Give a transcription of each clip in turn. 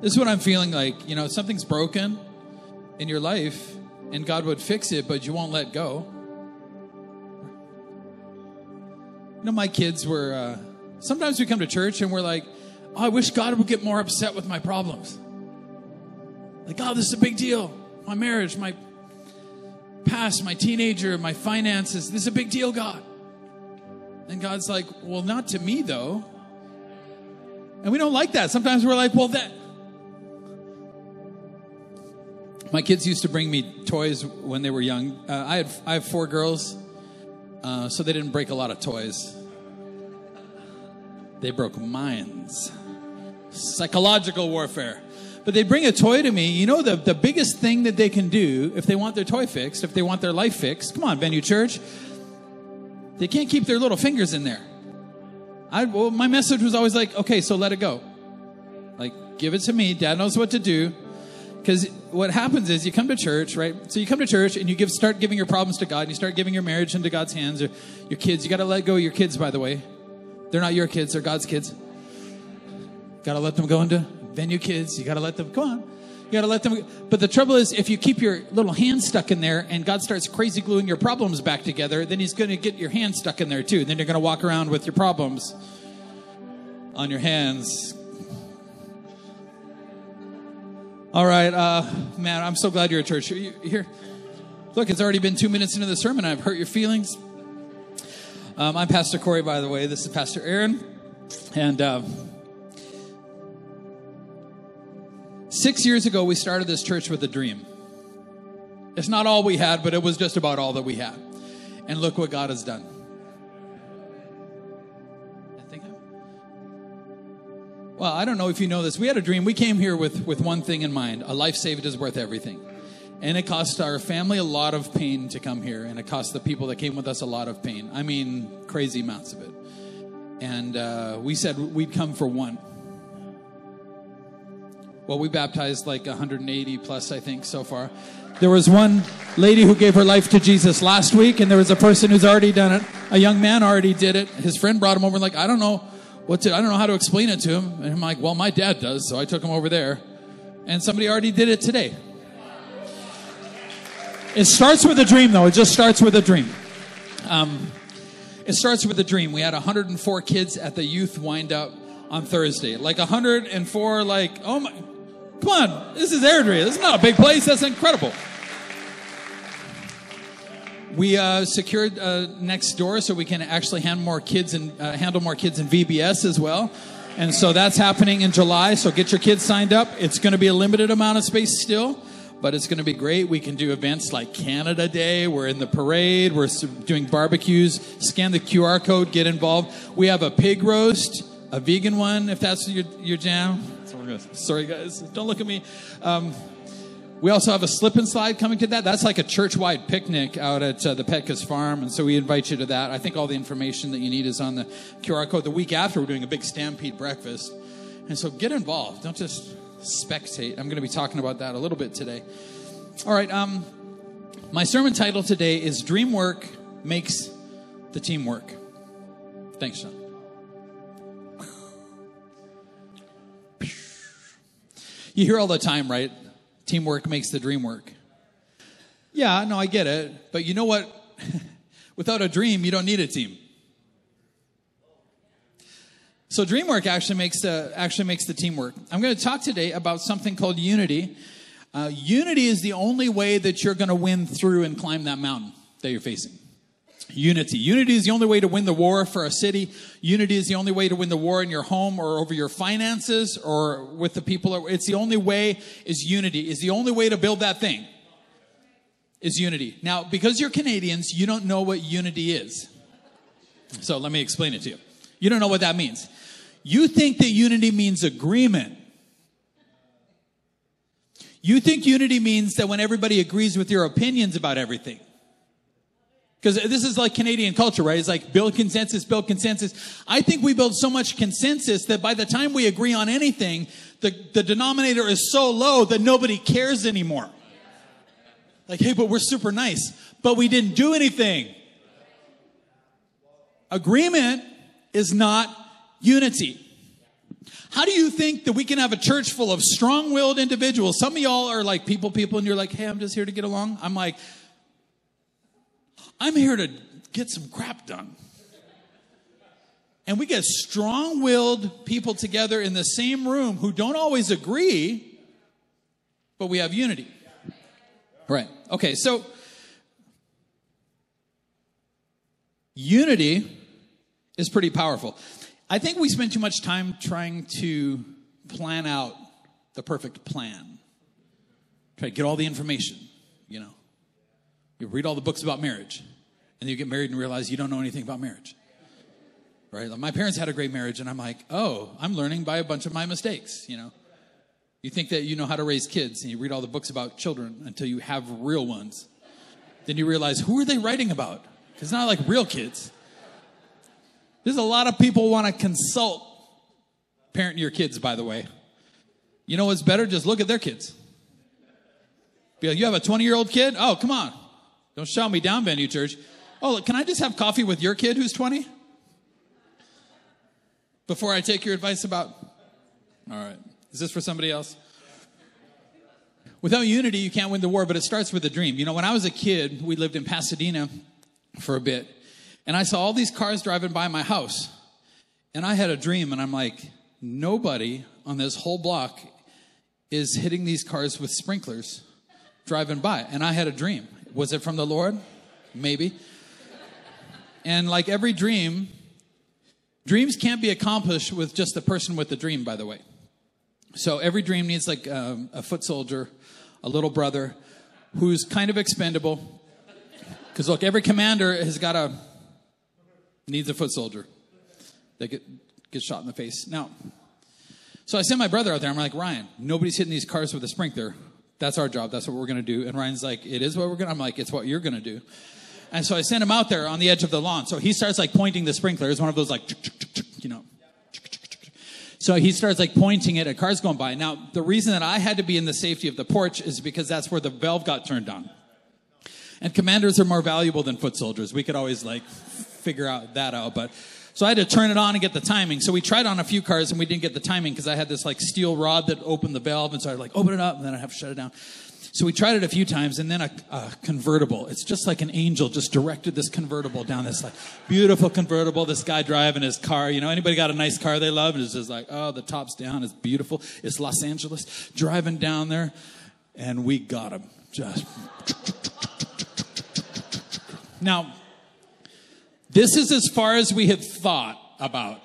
This is what I'm feeling like. You know, something's broken in your life, and God would fix it, but you won't let go. You know, my kids were. Uh, sometimes we come to church and we're like, oh, I wish God would get more upset with my problems. Like, oh, this is a big deal. My marriage, my past, my teenager, my finances. This is a big deal, God. And God's like, well, not to me, though. And we don't like that. Sometimes we're like, well, that. My kids used to bring me toys when they were young. Uh, I had I have four girls, uh, so they didn't break a lot of toys. They broke minds, psychological warfare. But they bring a toy to me. You know the the biggest thing that they can do if they want their toy fixed, if they want their life fixed. Come on, Venue Church. They can't keep their little fingers in there. I, well, my message was always like, okay, so let it go. Like, give it to me. Dad knows what to do. Because what happens is you come to church, right? So you come to church and you give, start giving your problems to God, and you start giving your marriage into God's hands, or your kids. You got to let go of your kids, by the way. They're not your kids; they're God's kids. Got to let them go into venue kids. You got to let them. Come on. You got to let them. But the trouble is, if you keep your little hand stuck in there and God starts crazy gluing your problems back together, then He's going to get your hand stuck in there too. Then you're going to walk around with your problems on your hands. All right, uh, man, I'm so glad you're at church. You're here. Look, it's already been two minutes into the sermon. I've hurt your feelings. Um, I'm Pastor Corey, by the way. This is Pastor Aaron. And. Uh, Six years ago, we started this church with a dream. It's not all we had, but it was just about all that we had. And look what God has done. Well, I don't know if you know this. We had a dream. We came here with, with one thing in mind a life saved is worth everything. And it cost our family a lot of pain to come here, and it cost the people that came with us a lot of pain. I mean, crazy amounts of it. And uh, we said we'd come for one. Well, we baptized like 180 plus, I think, so far. There was one lady who gave her life to Jesus last week, and there was a person who's already done it. A young man already did it. His friend brought him over, like, I don't know what to, I don't know how to explain it to him. And I'm like, well, my dad does, so I took him over there. And somebody already did it today. It starts with a dream, though. It just starts with a dream. Um, it starts with a dream. We had 104 kids at the youth wind up on Thursday. Like 104, like, oh my, Come on, this is Airdrie. This is not a big place. That's incredible. We uh, secured uh, next door so we can actually handle more kids and uh, handle more kids in VBS as well. And so that's happening in July. So get your kids signed up. It's going to be a limited amount of space still, but it's going to be great. We can do events like Canada Day. We're in the parade. We're doing barbecues. Scan the QR code. Get involved. We have a pig roast, a vegan one if that's your your jam. Sorry, guys. Don't look at me. Um, we also have a slip and slide coming to that. That's like a church wide picnic out at uh, the Petkus Farm. And so we invite you to that. I think all the information that you need is on the QR code. The week after, we're doing a big Stampede breakfast. And so get involved. Don't just spectate. I'm going to be talking about that a little bit today. All right. Um, my sermon title today is Dream Work Makes the Team Work. Thanks, John. You hear all the time, right? Teamwork makes the dream work. Yeah, no, I get it. But you know what? Without a dream, you don't need a team. So dream work actually makes the actually makes the teamwork. I'm going to talk today about something called unity. Uh, unity is the only way that you're going to win through and climb that mountain that you're facing. Unity. Unity is the only way to win the war for a city. Unity is the only way to win the war in your home or over your finances or with the people. It's the only way is unity, is the only way to build that thing is unity. Now, because you're Canadians, you don't know what unity is. So let me explain it to you. You don't know what that means. You think that unity means agreement. You think unity means that when everybody agrees with your opinions about everything. Because this is like Canadian culture, right? It's like build consensus, build consensus. I think we build so much consensus that by the time we agree on anything, the, the denominator is so low that nobody cares anymore. Like, hey, but we're super nice, but we didn't do anything. Agreement is not unity. How do you think that we can have a church full of strong willed individuals? Some of y'all are like people, people, and you're like, hey, I'm just here to get along. I'm like, I'm here to get some crap done. And we get strong willed people together in the same room who don't always agree, but we have unity. Right. Okay, so unity is pretty powerful. I think we spend too much time trying to plan out the perfect plan. Try to get all the information, you know. You read all the books about marriage, and you get married and realize you don't know anything about marriage. Right? Like my parents had a great marriage, and I'm like, oh, I'm learning by a bunch of my mistakes, you know. You think that you know how to raise kids, and you read all the books about children until you have real ones. Then you realize, who are they writing about? Because it's not like real kids. There's a lot of people want to consult parent your kids, by the way. You know what's better? Just look at their kids. Be like, you have a 20 year old kid? Oh, come on. Don't shout me down, Venue Church. Oh, look, can I just have coffee with your kid who's 20? Before I take your advice about. All right. Is this for somebody else? Without unity, you can't win the war, but it starts with a dream. You know, when I was a kid, we lived in Pasadena for a bit, and I saw all these cars driving by my house. And I had a dream, and I'm like, nobody on this whole block is hitting these cars with sprinklers driving by. And I had a dream. Was it from the Lord? Maybe. And like every dream, dreams can't be accomplished with just the person with the dream, by the way. So every dream needs like um, a foot soldier, a little brother who's kind of expendable. Because look, every commander has got a needs a foot soldier that get, gets shot in the face. Now, so I sent my brother out there. I'm like, Ryan, nobody's hitting these cars with a sprinkler. That's our job. That's what we're to do. And Ryan's like, it is what we're to. I'm like, it's what you're to do. And so I sent him out there on the edge of the lawn. So he starts like pointing the sprinkler. It's one of those like, you know. So he starts like pointing it at cars going by. Now, the reason that I had to be in the safety of the porch is because that's where the valve got turned on. And commanders are more valuable than foot soldiers. We could always like figure out that out. But so I had to turn it on and get the timing. So we tried on a few cars and we didn't get the timing because I had this like steel rod that opened the valve. And so I like open it up and then I have to shut it down. So we tried it a few times and then a, a, convertible. It's just like an angel just directed this convertible down this like beautiful convertible. This guy driving his car. You know, anybody got a nice car they love? And it's just like, oh, the top's down. It's beautiful. It's Los Angeles. Driving down there and we got him. Just. Now, this is as far as we had thought about.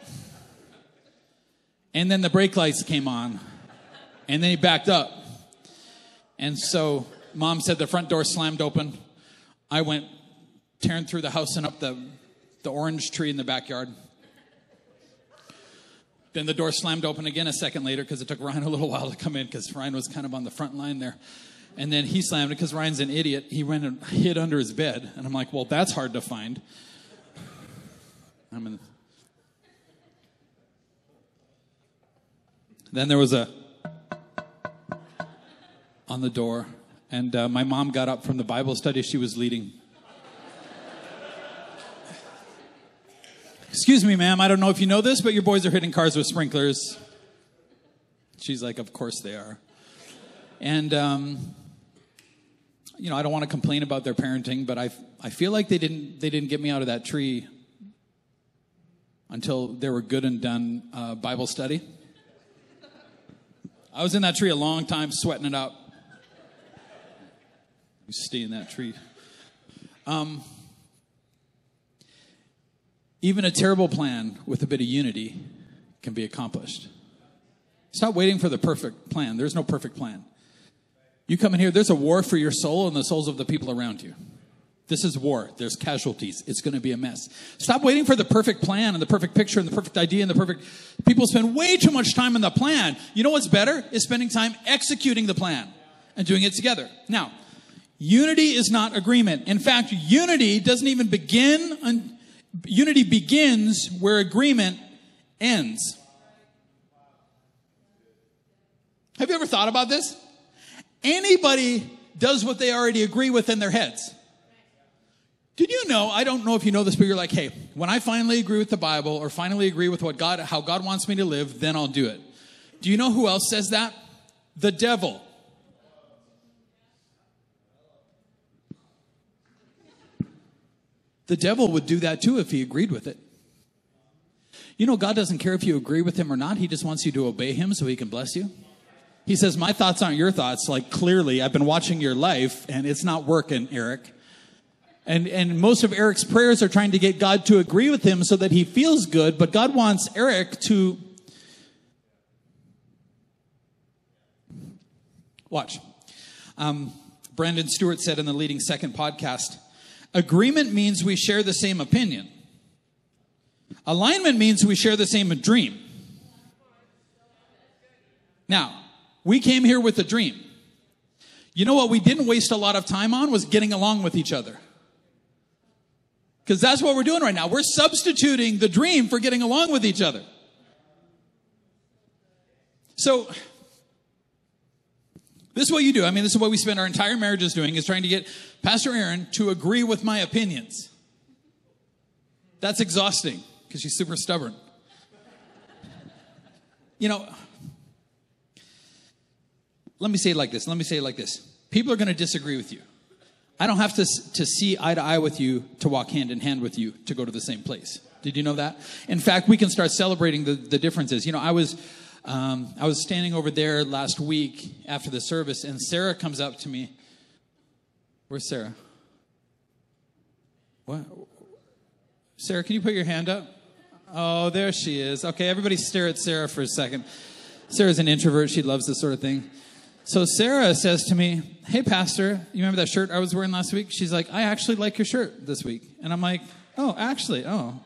And then the brake lights came on, and then he backed up. And so mom said the front door slammed open. I went tearing through the house and up the, the orange tree in the backyard. Then the door slammed open again a second later because it took Ryan a little while to come in because Ryan was kind of on the front line there. And then he slammed it because Ryan's an idiot. He went and hid under his bed. And I'm like, well, that's hard to find. I'm in. Then there was a on the door, and uh, my mom got up from the Bible study she was leading. Excuse me, ma'am, I don't know if you know this, but your boys are hitting cars with sprinklers. She's like, Of course they are. And, um, you know, I don't want to complain about their parenting, but I, I feel like they didn't, they didn't get me out of that tree until they were good and done uh, Bible study. I was in that tree a long time, sweating it out. Stay in that tree. Um, even a terrible plan with a bit of unity can be accomplished. Stop waiting for the perfect plan. There's no perfect plan. You come in here, there's a war for your soul and the souls of the people around you. This is war. There's casualties. It's going to be a mess. Stop waiting for the perfect plan and the perfect picture and the perfect idea and the perfect. People spend way too much time on the plan. You know what's better? Is spending time executing the plan and doing it together. Now, unity is not agreement. In fact, unity doesn't even begin. On, unity begins where agreement ends. Have you ever thought about this? Anybody does what they already agree with in their heads. Did you know? I don't know if you know this, but you're like, hey, when I finally agree with the Bible or finally agree with what God, how God wants me to live, then I'll do it. Do you know who else says that? The devil. The devil would do that too if he agreed with it. You know, God doesn't care if you agree with him or not. He just wants you to obey him so he can bless you. He says, My thoughts aren't your thoughts. Like, clearly, I've been watching your life and it's not working, Eric. And, and most of Eric's prayers are trying to get God to agree with him so that he feels good, but God wants Eric to. Watch. Um, Brandon Stewart said in the Leading Second podcast agreement means we share the same opinion, alignment means we share the same dream. Now, we came here with a dream. You know what we didn't waste a lot of time on was getting along with each other. Because that's what we're doing right now. We're substituting the dream for getting along with each other. So, this is what you do. I mean, this is what we spend our entire marriages doing is trying to get Pastor Aaron to agree with my opinions. That's exhausting because she's super stubborn. You know, let me say it like this. Let me say it like this. People are going to disagree with you. I don't have to, to see eye to eye with you to walk hand in hand with you to go to the same place. Did you know that? In fact, we can start celebrating the, the differences. You know, I was, um, I was standing over there last week after the service, and Sarah comes up to me. Where's Sarah? What? Sarah, can you put your hand up? Oh, there she is. Okay, everybody stare at Sarah for a second. Sarah's an introvert. She loves this sort of thing. So Sarah says to me, Hey, Pastor, you remember that shirt I was wearing last week? She's like, I actually like your shirt this week. And I'm like, Oh, actually, oh.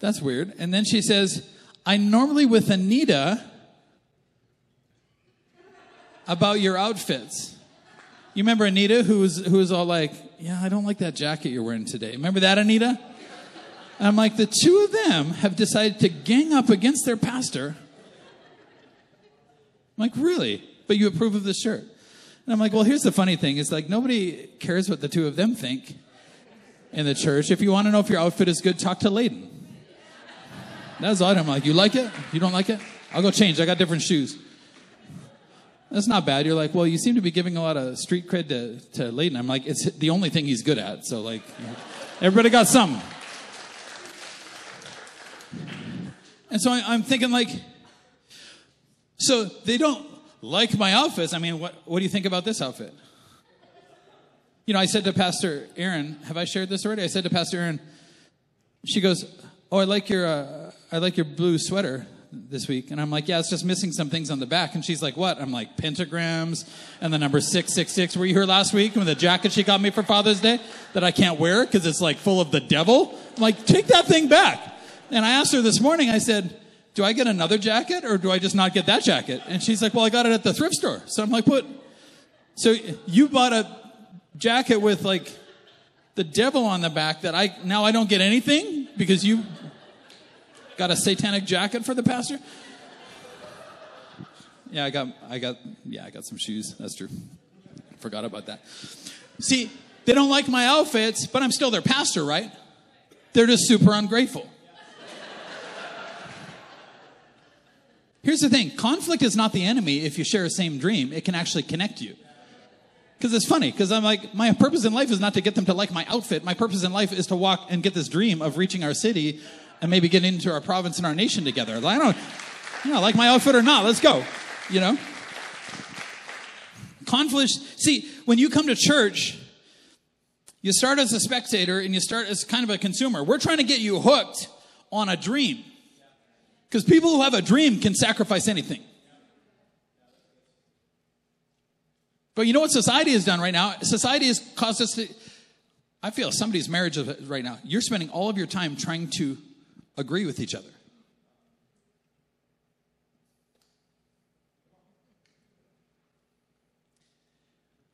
That's weird. And then she says, I normally with Anita about your outfits. You remember Anita who was, who was all like, Yeah, I don't like that jacket you're wearing today. Remember that, Anita? And I'm like, the two of them have decided to gang up against their pastor I'm like, really? But you approve of this shirt? And I'm like, well, here's the funny thing. It's like nobody cares what the two of them think in the church. If you want to know if your outfit is good, talk to Layden. That's odd. I'm like, you like it? You don't like it? I'll go change. I got different shoes. That's not bad. You're like, well, you seem to be giving a lot of street cred to, to Layden. I'm like, it's the only thing he's good at. So, like, everybody got something. And so I, am thinking, like, so they don't like my outfits. I mean, what, what do you think about this outfit? You know, I said to Pastor Aaron, have I shared this already? I said to Pastor Aaron, she goes, "Oh, I like your uh, I like your blue sweater this week." And I'm like, "Yeah, it's just missing some things on the back." And she's like, "What?" I'm like, "Pentagrams and the number 666. Were you here last week with the jacket she got me for Father's Day that I can't wear because it's like full of the devil?" I'm like, "Take that thing back." And I asked her this morning, I said, do I get another jacket or do I just not get that jacket? And she's like, well, I got it at the thrift store. So I'm like, what? So you bought a jacket with like the devil on the back that I, now I don't get anything because you got a satanic jacket for the pastor? Yeah, I got, I got, yeah, I got some shoes. That's true. Forgot about that. See, they don't like my outfits, but I'm still their pastor, right? They're just super ungrateful. Here's the thing conflict is not the enemy if you share a same dream, it can actually connect you. Because it's funny, because I'm like, my purpose in life is not to get them to like my outfit. My purpose in life is to walk and get this dream of reaching our city and maybe get into our province and our nation together. I don't, you know, like my outfit or not, let's go. You know? Conflict, see, when you come to church, you start as a spectator and you start as kind of a consumer. We're trying to get you hooked on a dream. Because people who have a dream can sacrifice anything. But you know what society has done right now? Society has caused us to. I feel somebody's marriage right now. You're spending all of your time trying to agree with each other.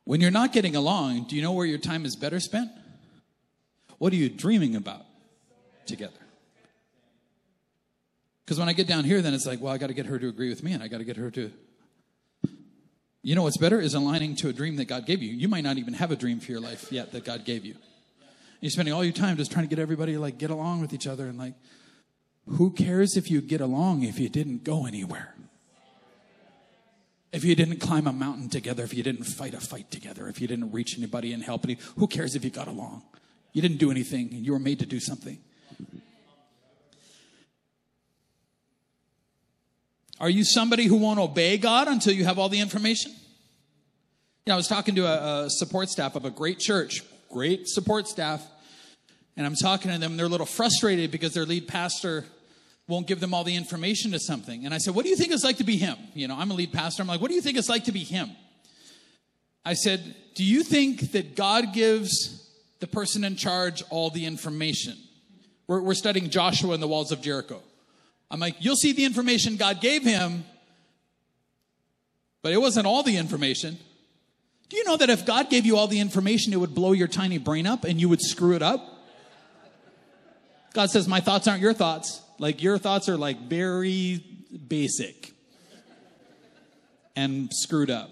When you're not getting along, do you know where your time is better spent? What are you dreaming about together? Because when I get down here, then it's like, well, I got to get her to agree with me, and I got to get her to. You know what's better is aligning to a dream that God gave you. You might not even have a dream for your life yet that God gave you. You're spending all your time just trying to get everybody like get along with each other and like, who cares if you get along if you didn't go anywhere? If you didn't climb a mountain together, if you didn't fight a fight together, if you didn't reach anybody and help anybody, who cares if you got along? You didn't do anything you were made to do something. Are you somebody who won't obey God until you have all the information? You know, I was talking to a, a support staff of a great church, great support staff, and I'm talking to them. They're a little frustrated because their lead pastor won't give them all the information to something. And I said, What do you think it's like to be him? You know, I'm a lead pastor. I'm like, What do you think it's like to be him? I said, Do you think that God gives the person in charge all the information? We're, we're studying Joshua and the walls of Jericho. I'm like, You'll see the information God gave him, but it wasn't all the information. Do you know that if God gave you all the information, it would blow your tiny brain up and you would screw it up? God says, My thoughts aren't your thoughts. Like, your thoughts are like very basic and screwed up.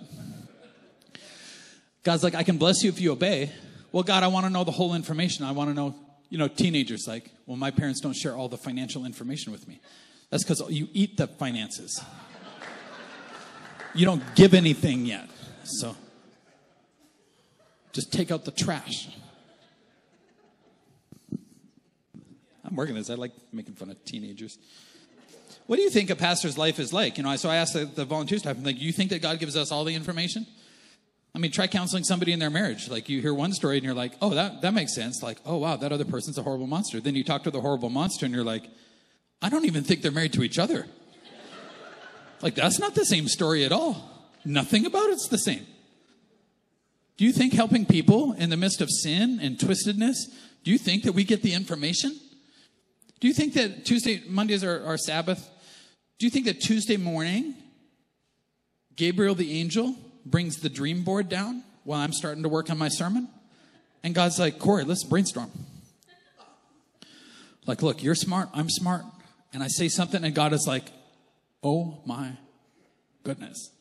God's like, I can bless you if you obey. Well, God, I want to know the whole information. I want to know, you know, teenagers like, well, my parents don't share all the financial information with me. That's because you eat the finances. You don't give anything yet. So just take out the trash. I'm working this. I like making fun of teenagers. What do you think a pastor's life is like? You know, so I asked the, the volunteer staff, I'm like, you think that God gives us all the information? I mean, try counseling somebody in their marriage. Like you hear one story and you're like, oh, that, that makes sense. Like, oh, wow, that other person's a horrible monster. Then you talk to the horrible monster and you're like, I don't even think they're married to each other. like, that's not the same story at all. Nothing about it's the same. Do you think helping people in the midst of sin and twistedness, do you think that we get the information? Do you think that Tuesday, Mondays are our Sabbath? Do you think that Tuesday morning, Gabriel the angel brings the dream board down while I'm starting to work on my sermon? And God's like, Corey, let's brainstorm. Like, look, you're smart, I'm smart. And I say something, and God is like, oh my goodness.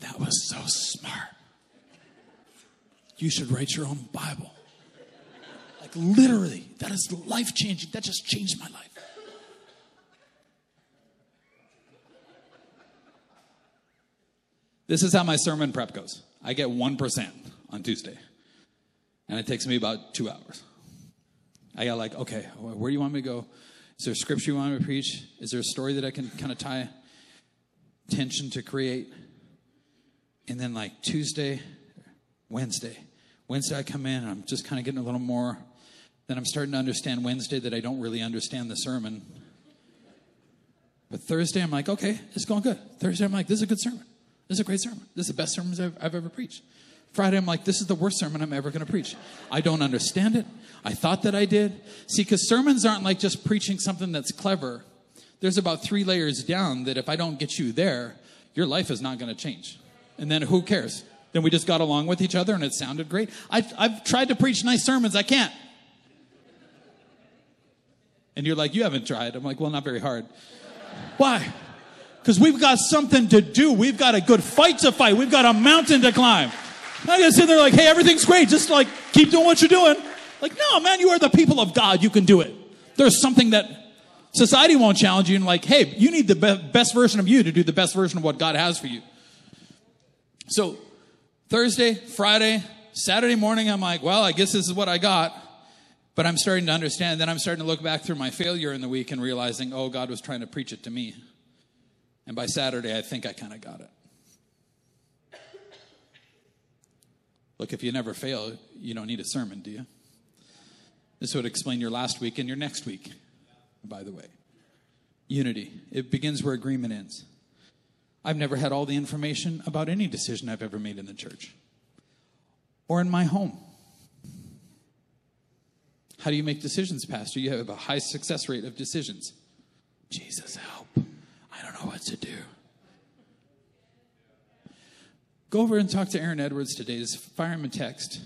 That was so smart. You should write your own Bible. Like literally, that is life changing. That just changed my life. This is how my sermon prep goes. I get 1% on Tuesday. And it takes me about two hours. I got like, okay, where do you want me to go? Is there a scripture you want me to preach? Is there a story that I can kind of tie tension to create? And then like Tuesday, Wednesday. Wednesday I come in and I'm just kind of getting a little more then I'm starting to understand Wednesday that I don't really understand the sermon. But Thursday, I'm like, okay, it's going good. Thursday, I'm like, this is a good sermon. This is a great sermon. This is the best sermon I've, I've ever preached. Friday, I'm like, this is the worst sermon I'm ever going to preach. I don't understand it. I thought that I did. See, because sermons aren't like just preaching something that's clever. There's about three layers down that if I don't get you there, your life is not going to change. And then who cares? Then we just got along with each other and it sounded great. I've, I've tried to preach nice sermons. I can't. And you're like, you haven't tried. I'm like, well, not very hard. Why? Because we've got something to do. We've got a good fight to fight. We've got a mountain to climb. I gotta sit there like, hey, everything's great. Just like keep doing what you're doing. Like, no, man, you are the people of God. You can do it. There's something that society won't challenge you and like, hey, you need the be- best version of you to do the best version of what God has for you. So Thursday, Friday, Saturday morning, I'm like, well, I guess this is what I got. But I'm starting to understand. Then I'm starting to look back through my failure in the week and realizing, oh, God was trying to preach it to me. And by Saturday, I think I kind of got it. Look, if you never fail, you don't need a sermon, do you? This would explain your last week and your next week, by the way. Unity. It begins where agreement ends. I've never had all the information about any decision I've ever made in the church or in my home. How do you make decisions, Pastor? You have a high success rate of decisions. Jesus, help. I don't know what to do. Go over and talk to Aaron Edwards today. Just fire him a text.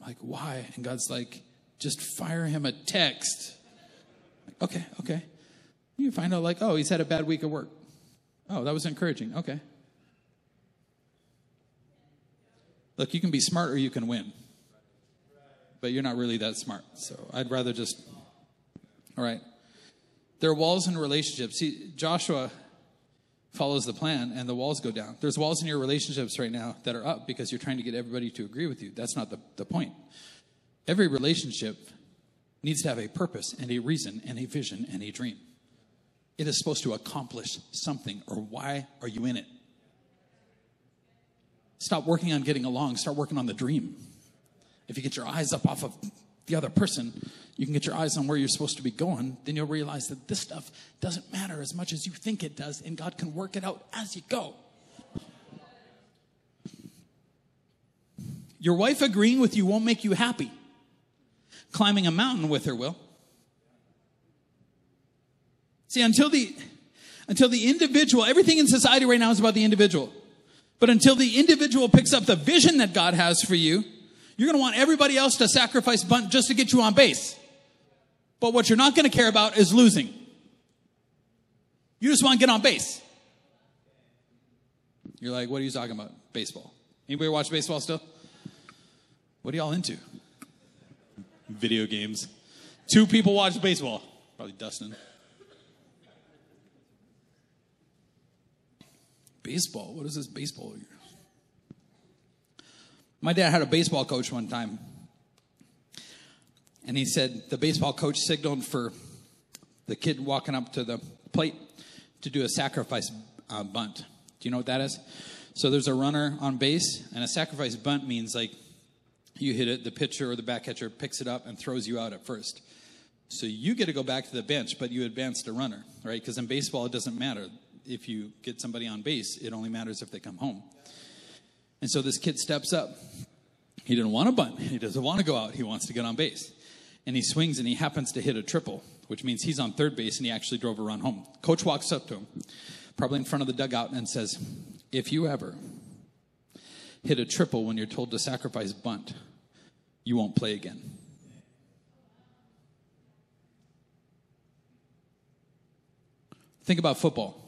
Like, why? And God's like, just fire him a text. Okay, okay. You find out, like, oh, he's had a bad week of work. Oh, that was encouraging. Okay. Look, you can be smart or you can win. But you're not really that smart. So I'd rather just, all right. There are walls in relationships. See, Joshua follows the plan and the walls go down. There's walls in your relationships right now that are up because you're trying to get everybody to agree with you. That's not the, the point. Every relationship needs to have a purpose and a reason and a vision and a dream. It is supposed to accomplish something, or why are you in it? Stop working on getting along, start working on the dream. If you get your eyes up off of the other person, you can get your eyes on where you're supposed to be going, then you'll realize that this stuff doesn't matter as much as you think it does, and God can work it out as you go. Your wife agreeing with you won't make you happy. Climbing a mountain with her will. See, until the until the individual, everything in society right now is about the individual. But until the individual picks up the vision that God has for you, you're going to want everybody else to sacrifice bunt just to get you on base. But what you're not going to care about is losing. You just want to get on base. You're like, what are you talking about? Baseball. Anybody watch baseball still? What are y'all into? Video games. Two people watch baseball. Probably Dustin. Baseball? What is this baseball? My dad had a baseball coach one time. And he said the baseball coach signaled for the kid walking up to the plate to do a sacrifice uh, bunt. Do you know what that is? So there's a runner on base, and a sacrifice bunt means like you hit it, the pitcher or the back catcher picks it up and throws you out at first. So you get to go back to the bench, but you advanced a runner, right? Because in baseball, it doesn't matter. If you get somebody on base, it only matters if they come home. And so this kid steps up. He didn't want to bunt. He doesn't want to go out. He wants to get on base. And he swings and he happens to hit a triple, which means he's on third base and he actually drove a run home. Coach walks up to him, probably in front of the dugout, and says, If you ever hit a triple when you're told to sacrifice bunt, you won't play again. Think about football.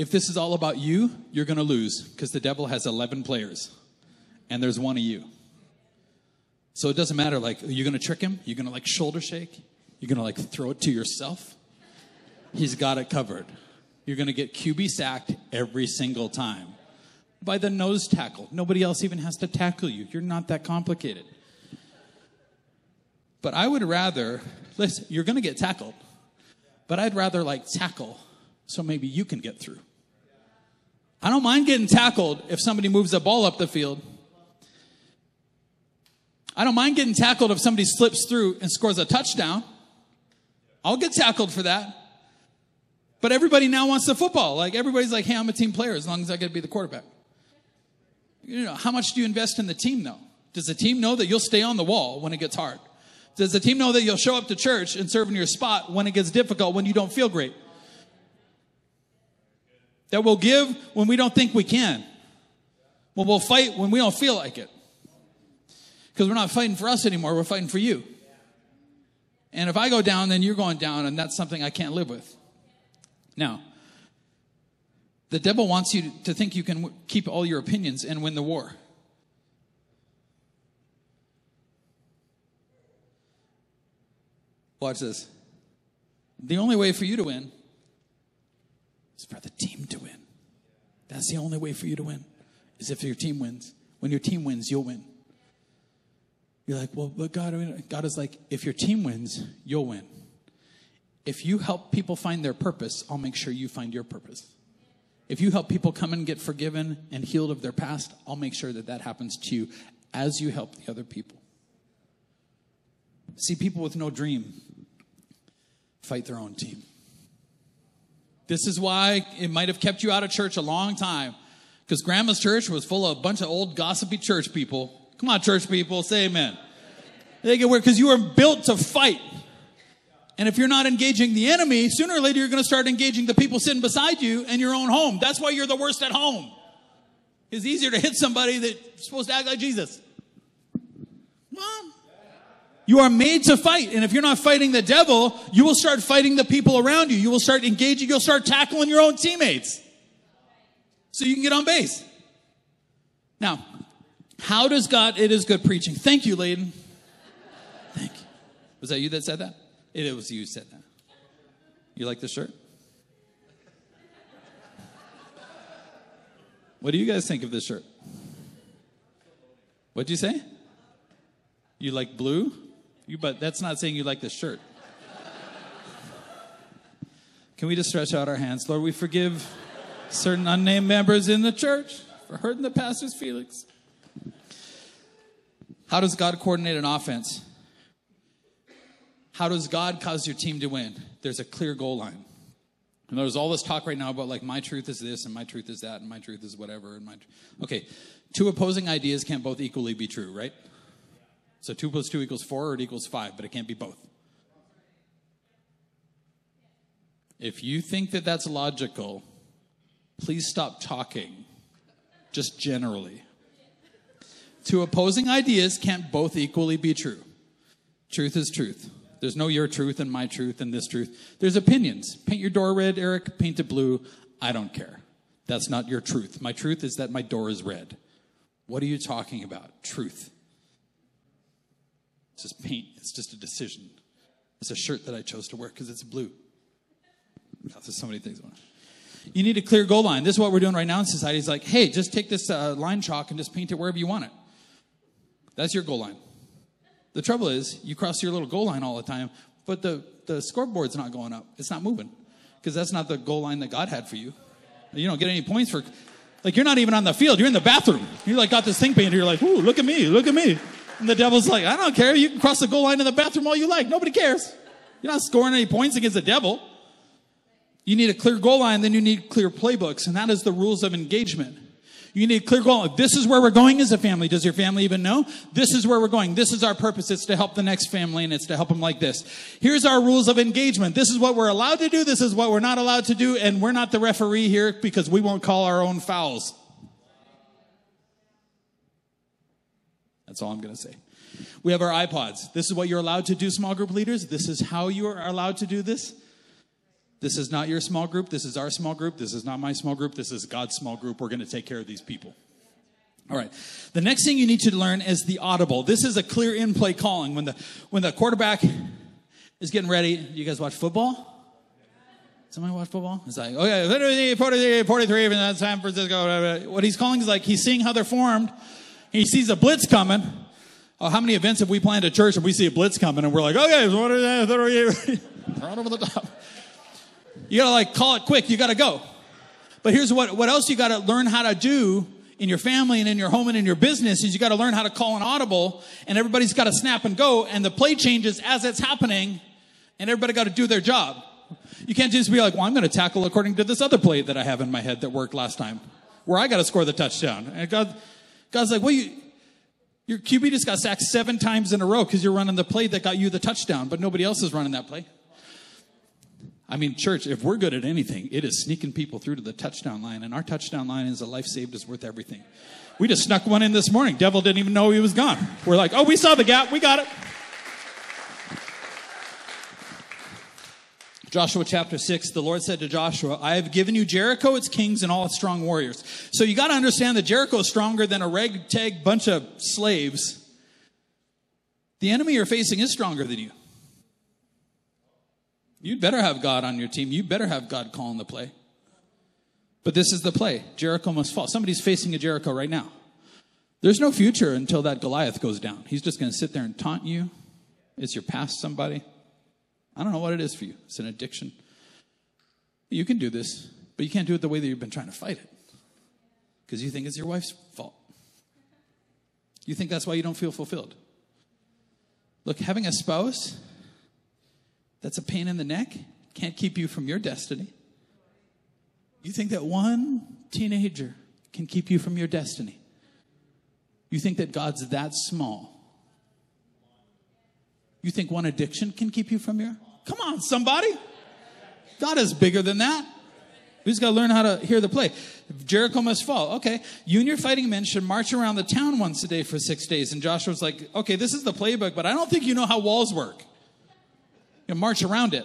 If this is all about you, you're going to lose because the devil has 11 players and there's one of you. So it doesn't matter, like, you're going to trick him? You're going to, like, shoulder shake? You're going to, like, throw it to yourself? He's got it covered. You're going to get QB sacked every single time by the nose tackle. Nobody else even has to tackle you. You're not that complicated. But I would rather, listen, you're going to get tackled, but I'd rather, like, tackle so maybe you can get through. I don't mind getting tackled if somebody moves the ball up the field. I don't mind getting tackled if somebody slips through and scores a touchdown. I'll get tackled for that. But everybody now wants the football. Like everybody's like, hey, I'm a team player as long as I get to be the quarterback. You know, how much do you invest in the team though? Does the team know that you'll stay on the wall when it gets hard? Does the team know that you'll show up to church and serve in your spot when it gets difficult, when you don't feel great? That we'll give when we don't think we can. Well, we'll fight when we don't feel like it. Because we're not fighting for us anymore, we're fighting for you. And if I go down, then you're going down, and that's something I can't live with. Now, the devil wants you to think you can keep all your opinions and win the war. Watch this. The only way for you to win is for the team to win. That's the only way for you to win, is if your team wins. When your team wins, you'll win. You're like, well, but God, God is like, if your team wins, you'll win. If you help people find their purpose, I'll make sure you find your purpose. If you help people come and get forgiven and healed of their past, I'll make sure that that happens to you as you help the other people. See, people with no dream fight their own team. This is why it might have kept you out of church a long time. Because grandma's church was full of a bunch of old gossipy church people. Come on, church people, say amen. They get weird because you were built to fight. And if you're not engaging the enemy, sooner or later you're going to start engaging the people sitting beside you in your own home. That's why you're the worst at home. It's easier to hit somebody that's supposed to act like Jesus. You are made to fight. And if you're not fighting the devil, you will start fighting the people around you. You will start engaging, you'll start tackling your own teammates. So you can get on base. Now, How does God, it is good preaching. Thank you, Layden. Thank you. Was that you that said that? It was you said that. You like the shirt? What do you guys think of this shirt? What'd you say? You like blue? You but that's not saying you like this shirt. Can we just stretch out our hands? Lord, we forgive certain unnamed members in the church for hurting the pastor's feelings. How does God coordinate an offense? How does God cause your team to win? There's a clear goal line. And there's all this talk right now about like my truth is this and my truth is that and my truth is whatever and my okay, two opposing ideas can't both equally be true, right? So two plus two equals four or it equals five, but it can't be both. If you think that that's logical, please stop talking, just generally. Two opposing ideas can't both equally be true. Truth is truth. There's no your truth and my truth and this truth. There's opinions. Paint your door red, Eric. Paint it blue. I don't care. That's not your truth. My truth is that my door is red. What are you talking about? Truth. It's just paint. It's just a decision. It's a shirt that I chose to wear because it's blue. That's so many things. You need a clear goal line. This is what we're doing right now in society. It's like, hey, just take this uh, line chalk and just paint it wherever you want it. That's your goal line. The trouble is, you cross your little goal line all the time, but the, the scoreboard's not going up. It's not moving because that's not the goal line that God had for you. You don't get any points for, like, you're not even on the field. You're in the bathroom. You like got this thing painted. You're like, ooh, look at me, look at me. And the devil's like, I don't care. You can cross the goal line in the bathroom all you like. Nobody cares. You're not scoring any points against the devil. You need a clear goal line, then you need clear playbooks, and that is the rules of engagement. You need a clear goal. This is where we're going as a family. Does your family even know? This is where we're going. This is our purpose. It's to help the next family and it's to help them like this. Here's our rules of engagement. This is what we're allowed to do. This is what we're not allowed to do. And we're not the referee here because we won't call our own fouls. That's all I'm going to say. We have our iPods. This is what you're allowed to do, small group leaders. This is how you are allowed to do this. This is not your small group. This is our small group. This is not my small group. This is God's small group. We're going to take care of these people. All right. The next thing you need to learn is the audible. This is a clear in play calling. When the, when the quarterback is getting ready, you guys watch football? Somebody watch football? It's like, okay, 43, 43, and that's San Francisco. What he's calling is like, he's seeing how they're formed. He sees a blitz coming. Oh, how many events have we planned at church and we see a blitz coming and we're like, okay, what are? Right over the top. You gotta like call it quick. You gotta go. But here's what, what else you gotta learn how to do in your family and in your home and in your business is you gotta learn how to call an audible and everybody's gotta snap and go and the play changes as it's happening and everybody gotta do their job. You can't just be like, well, I'm gonna tackle according to this other play that I have in my head that worked last time where I gotta score the touchdown. And God, God's like, well, you, your QB just got sacked seven times in a row because you're running the play that got you the touchdown, but nobody else is running that play. I mean, church, if we're good at anything, it is sneaking people through to the touchdown line. And our touchdown line is a life saved is worth everything. We just snuck one in this morning. Devil didn't even know he was gone. We're like, oh, we saw the gap. We got it. Joshua chapter 6, the Lord said to Joshua, I have given you Jericho, its kings, and all its strong warriors. So you got to understand that Jericho is stronger than a ragtag bunch of slaves. The enemy you're facing is stronger than you. You'd better have God on your team. You better have God calling the play. But this is the play Jericho must fall. Somebody's facing a Jericho right now. There's no future until that Goliath goes down. He's just going to sit there and taunt you. It's your past somebody. I don't know what it is for you. It's an addiction. You can do this, but you can't do it the way that you've been trying to fight it because you think it's your wife's fault. You think that's why you don't feel fulfilled. Look, having a spouse that's a pain in the neck, can't keep you from your destiny. You think that one teenager can keep you from your destiny. You think that God's that small. You think one addiction can keep you from your. Come on, somebody. God is bigger than that. We just got to learn how to hear the play. Jericho must fall. Okay. You and your fighting men should march around the town once a day for six days. And Joshua's like, okay, this is the playbook, but I don't think you know how walls work you march around it.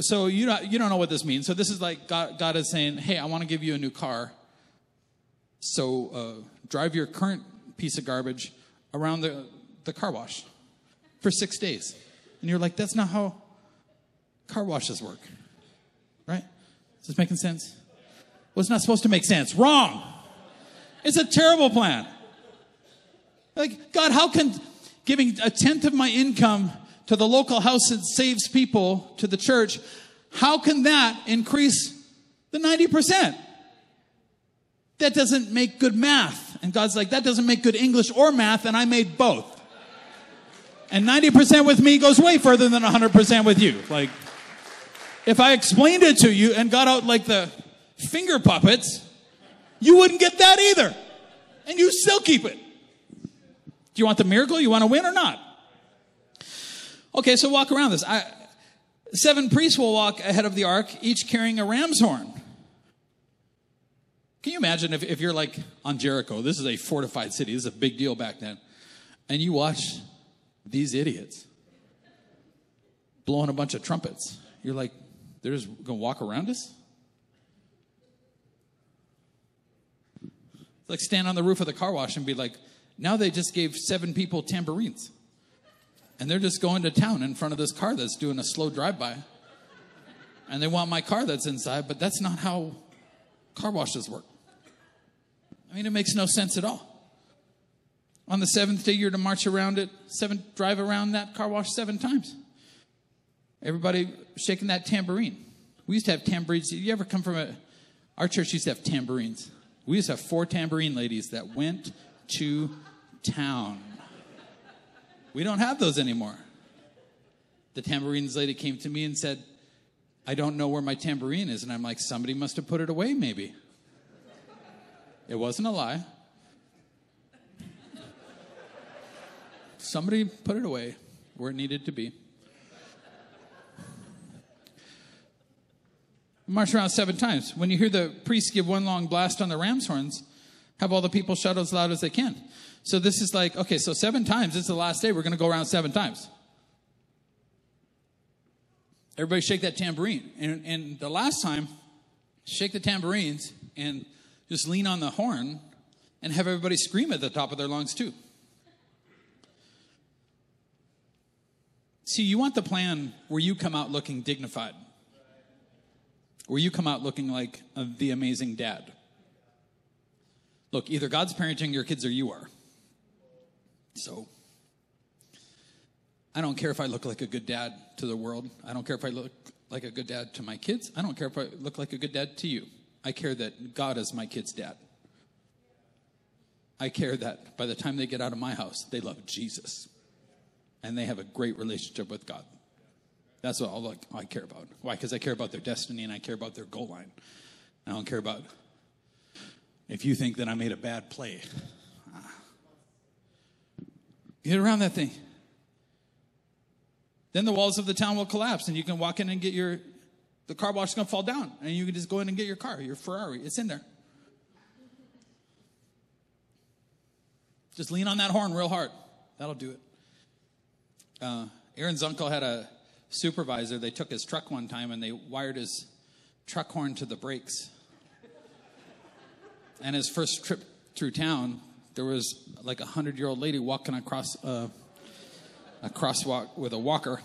So you don't, you don't know what this means. So this is like God, God is saying, hey, I want to give you a new car. So uh, drive your current piece of garbage around the, the car wash for six days. And you're like, that's not how car washes work. Right? Is this making sense? Well, it's not supposed to make sense. Wrong. It's a terrible plan. Like, God, how can giving a tenth of my income to the local house that saves people to the church, how can that increase the 90%? That doesn't make good math. And God's like, that doesn't make good English or math, and I made both. And 90% with me goes way further than 100% with you. Like, if I explained it to you and got out like the finger puppets, you wouldn't get that either. And you still keep it. Do you want the miracle? You want to win or not? Okay, so walk around this. I, seven priests will walk ahead of the ark, each carrying a ram's horn. Can you imagine if, if you're like on Jericho? This is a fortified city. This is a big deal back then. And you watch these idiots blowing a bunch of trumpets. You're like, they're just going to walk around us? It's like stand on the roof of the car wash and be like, now they just gave seven people tambourines. And they're just going to town in front of this car that's doing a slow drive by. And they want my car that's inside, but that's not how car washes work. I mean, it makes no sense at all. On the seventh day, you're to march around it, seven, drive around that car wash seven times. Everybody shaking that tambourine. We used to have tambourines. Did you ever come from a, our church used to have tambourines. We used to have four tambourine ladies that went to town. We don't have those anymore. The tambourines lady came to me and said, I don't know where my tambourine is. And I'm like, somebody must have put it away, maybe. It wasn't a lie. Somebody put it away where it needed to be. March around seven times. When you hear the priest give one long blast on the ram's horns, have all the people shout as loud as they can. So this is like, okay, so seven times, is the last day, we're going to go around seven times. Everybody shake that tambourine. And, and the last time, shake the tambourines and just lean on the horn and have everybody scream at the top of their lungs too. See, you want the plan where you come out looking dignified, where you come out looking like a, the amazing dad. Look, either God's parenting your kids or you are. So, I don't care if I look like a good dad to the world. I don't care if I look like a good dad to my kids. I don't care if I look like a good dad to you. I care that God is my kid's dad. I care that by the time they get out of my house, they love Jesus and they have a great relationship with God. That's what all I care about. Why? Because I care about their destiny and I care about their goal line. I don't care about if you think that I made a bad play. Get around that thing. Then the walls of the town will collapse and you can walk in and get your, the car wash is going to fall down and you can just go in and get your car, your Ferrari. It's in there. Just lean on that horn real hard. That'll do it. Uh, Aaron's uncle had a supervisor. They took his truck one time and they wired his truck horn to the brakes. And his first trip through town, there was like a hundred year old lady walking across a, a crosswalk with a walker.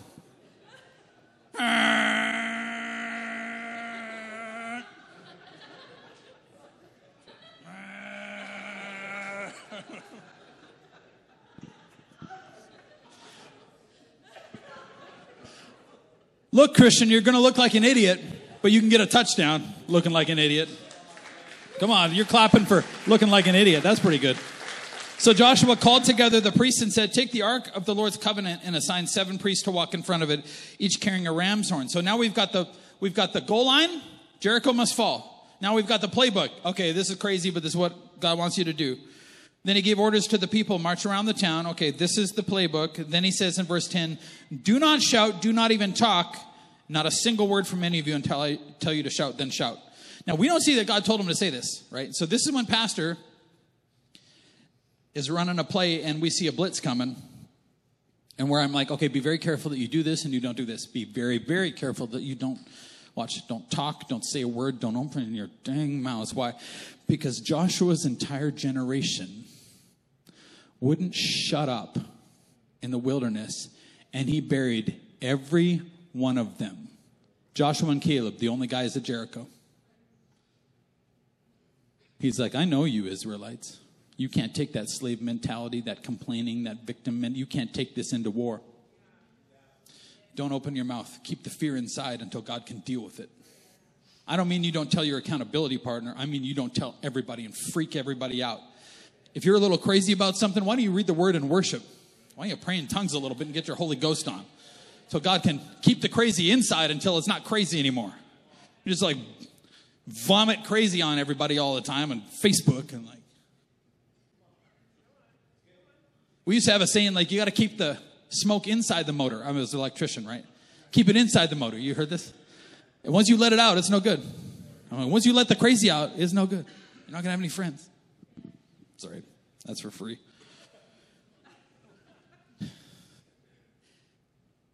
Look, Christian, you're going to look like an idiot, but you can get a touchdown looking like an idiot. Come on, you're clapping for looking like an idiot. That's pretty good. So Joshua called together the priests and said, Take the ark of the Lord's covenant and assign seven priests to walk in front of it, each carrying a ram's horn. So now we've got the we've got the goal line, Jericho must fall. Now we've got the playbook. Okay, this is crazy, but this is what God wants you to do. Then he gave orders to the people, march around the town. Okay, this is the playbook. Then he says in verse 10, Do not shout, do not even talk, not a single word from any of you until I tell you to shout, then shout. Now, we don't see that God told him to say this, right? So, this is when Pastor is running a play and we see a blitz coming. And where I'm like, okay, be very careful that you do this and you don't do this. Be very, very careful that you don't Watch, don't talk, don't say a word, don't open your dang mouths. Why? Because Joshua's entire generation wouldn't shut up in the wilderness, and he buried every one of them. Joshua and Caleb, the only guys at Jericho. He's like, I know you, Israelites. You can't take that slave mentality, that complaining, that victim, and you can't take this into war. Don't open your mouth. Keep the fear inside until God can deal with it. I don't mean you don't tell your accountability partner. I mean you don't tell everybody and freak everybody out. If you're a little crazy about something, why don't you read the word and worship? Why don't you pray in tongues a little bit and get your Holy Ghost on? So God can keep the crazy inside until it's not crazy anymore. You just like vomit crazy on everybody all the time on Facebook and like. We used to have a saying like, you got to keep the smoke inside the motor. I was an electrician, right? Keep it inside the motor. You heard this? And once you let it out, it's no good. I mean, once you let the crazy out, it's no good. You're not going to have any friends. Sorry, that's for free.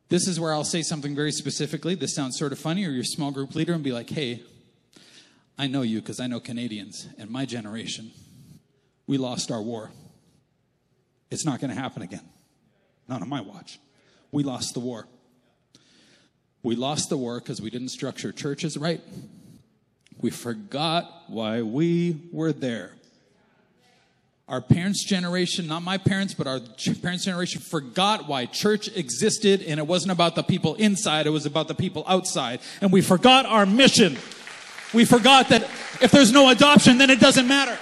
This is where I'll say something very specifically. This sounds sort of funny, or your small group leader and be like, hey, I know you because I know Canadians and my generation. We lost our war. It's not going to happen again. Not on my watch. We lost the war. We lost the war because we didn't structure churches right. We forgot why we were there. Our parents' generation, not my parents, but our parents' generation, forgot why church existed, and it wasn't about the people inside, it was about the people outside. And we forgot our mission. We forgot that if there's no adoption, then it doesn't matter.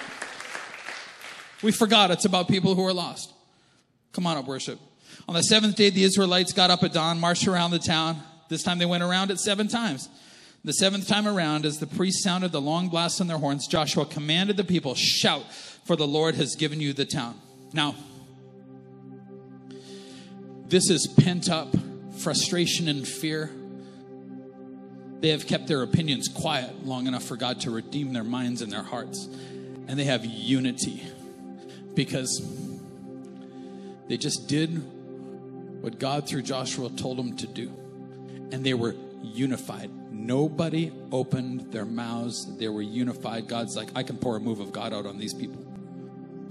We forgot it's about people who are lost. Come on up, worship. On the seventh day, the Israelites got up at dawn, marched around the town. This time they went around it seven times. The seventh time around, as the priests sounded the long blast on their horns, Joshua commanded the people, Shout, for the Lord has given you the town. Now, this is pent up frustration and fear they have kept their opinions quiet long enough for God to redeem their minds and their hearts. And they have unity because they just did what God through Joshua told them to do. And they were unified. Nobody opened their mouths. They were unified. God's like, I can pour a move of God out on these people.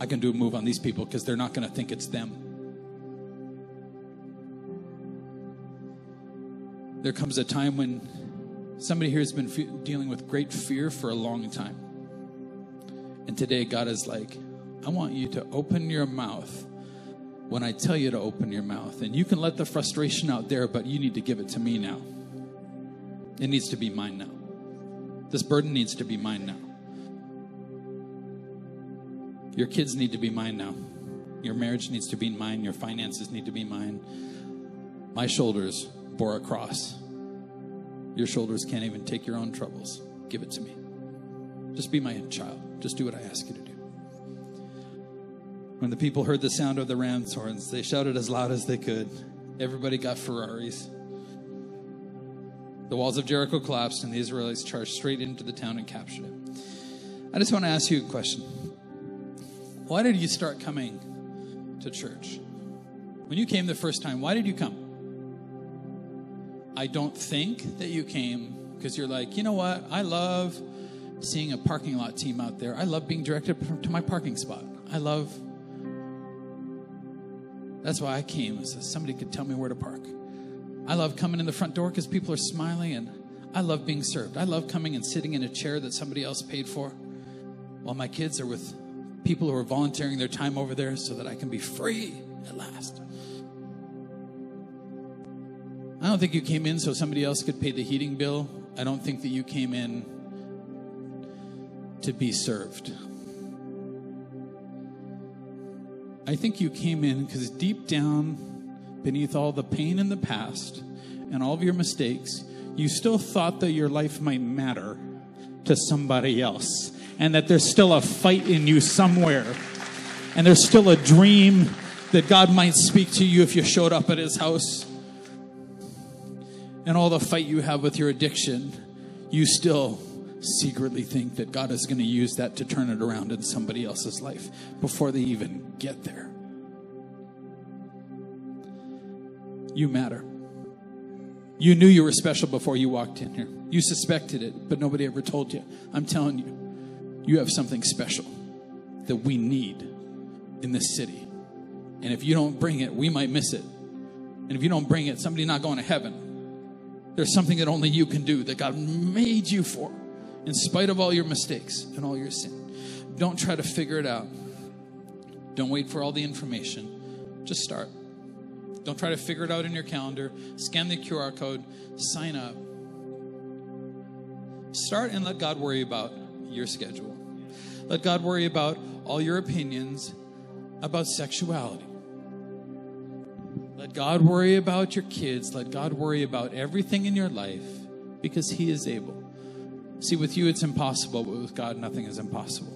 I can do a move on these people because they're not going to think it's them. There comes a time when Somebody here has been fe- dealing with great fear for a long time. And today, God is like, I want you to open your mouth when I tell you to open your mouth. And you can let the frustration out there, but you need to give it to me now. It needs to be mine now. This burden needs to be mine now. Your kids need to be mine now. Your marriage needs to be mine. Your finances need to be mine. My shoulders bore a cross. Your shoulders can't even take your own troubles. Give it to me. Just be my child. Just do what I ask you to do. When the people heard the sound of the ram's horns, they shouted as loud as they could. Everybody got Ferraris. The walls of Jericho collapsed, and the Israelites charged straight into the town and captured it. I just want to ask you a question. Why did you start coming to church? When you came the first time, why did you come? I don't think that you came because you're like, you know what? I love seeing a parking lot team out there. I love being directed to my parking spot. I love. That's why I came, so somebody could tell me where to park. I love coming in the front door because people are smiling, and I love being served. I love coming and sitting in a chair that somebody else paid for while my kids are with people who are volunteering their time over there so that I can be free at last. I don't think you came in so somebody else could pay the heating bill. I don't think that you came in to be served. I think you came in because deep down, beneath all the pain in the past and all of your mistakes, you still thought that your life might matter to somebody else and that there's still a fight in you somewhere and there's still a dream that God might speak to you if you showed up at his house and all the fight you have with your addiction, you still secretly think that God is going to use that to turn it around in somebody else's life before they even get there. You matter. You knew you were special before you walked in here. You suspected it, but nobody ever told you. I'm telling you, you have something special that we need in this city. And if you don't bring it, we might miss it. And if you don't bring it, somebody's not going to heaven. There's something that only you can do that God made you for, in spite of all your mistakes and all your sin. Don't try to figure it out. Don't wait for all the information. Just start. Don't try to figure it out in your calendar. Scan the QR code, sign up. Start and let God worry about your schedule. Let God worry about all your opinions about sexuality. Let God worry about your kids. Let God worry about everything in your life because He is able. See, with you it's impossible, but with God nothing is impossible.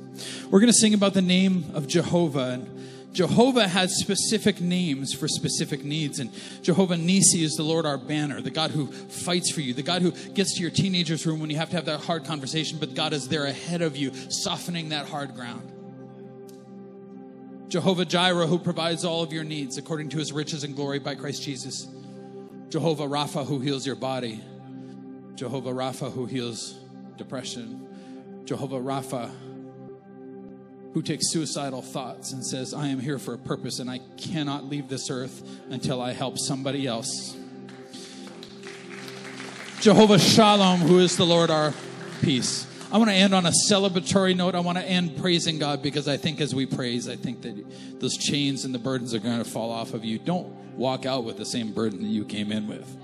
We're going to sing about the name of Jehovah. And Jehovah has specific names for specific needs. And Jehovah Nissi is the Lord our banner, the God who fights for you, the God who gets to your teenager's room when you have to have that hard conversation, but God is there ahead of you, softening that hard ground. Jehovah Jireh, who provides all of your needs according to his riches and glory by Christ Jesus. Jehovah Rapha, who heals your body. Jehovah Rapha, who heals depression. Jehovah Rapha, who takes suicidal thoughts and says, I am here for a purpose and I cannot leave this earth until I help somebody else. Jehovah Shalom, who is the Lord our peace. I want to end on a celebratory note. I want to end praising God because I think as we praise, I think that those chains and the burdens are going to fall off of you. Don't walk out with the same burden that you came in with.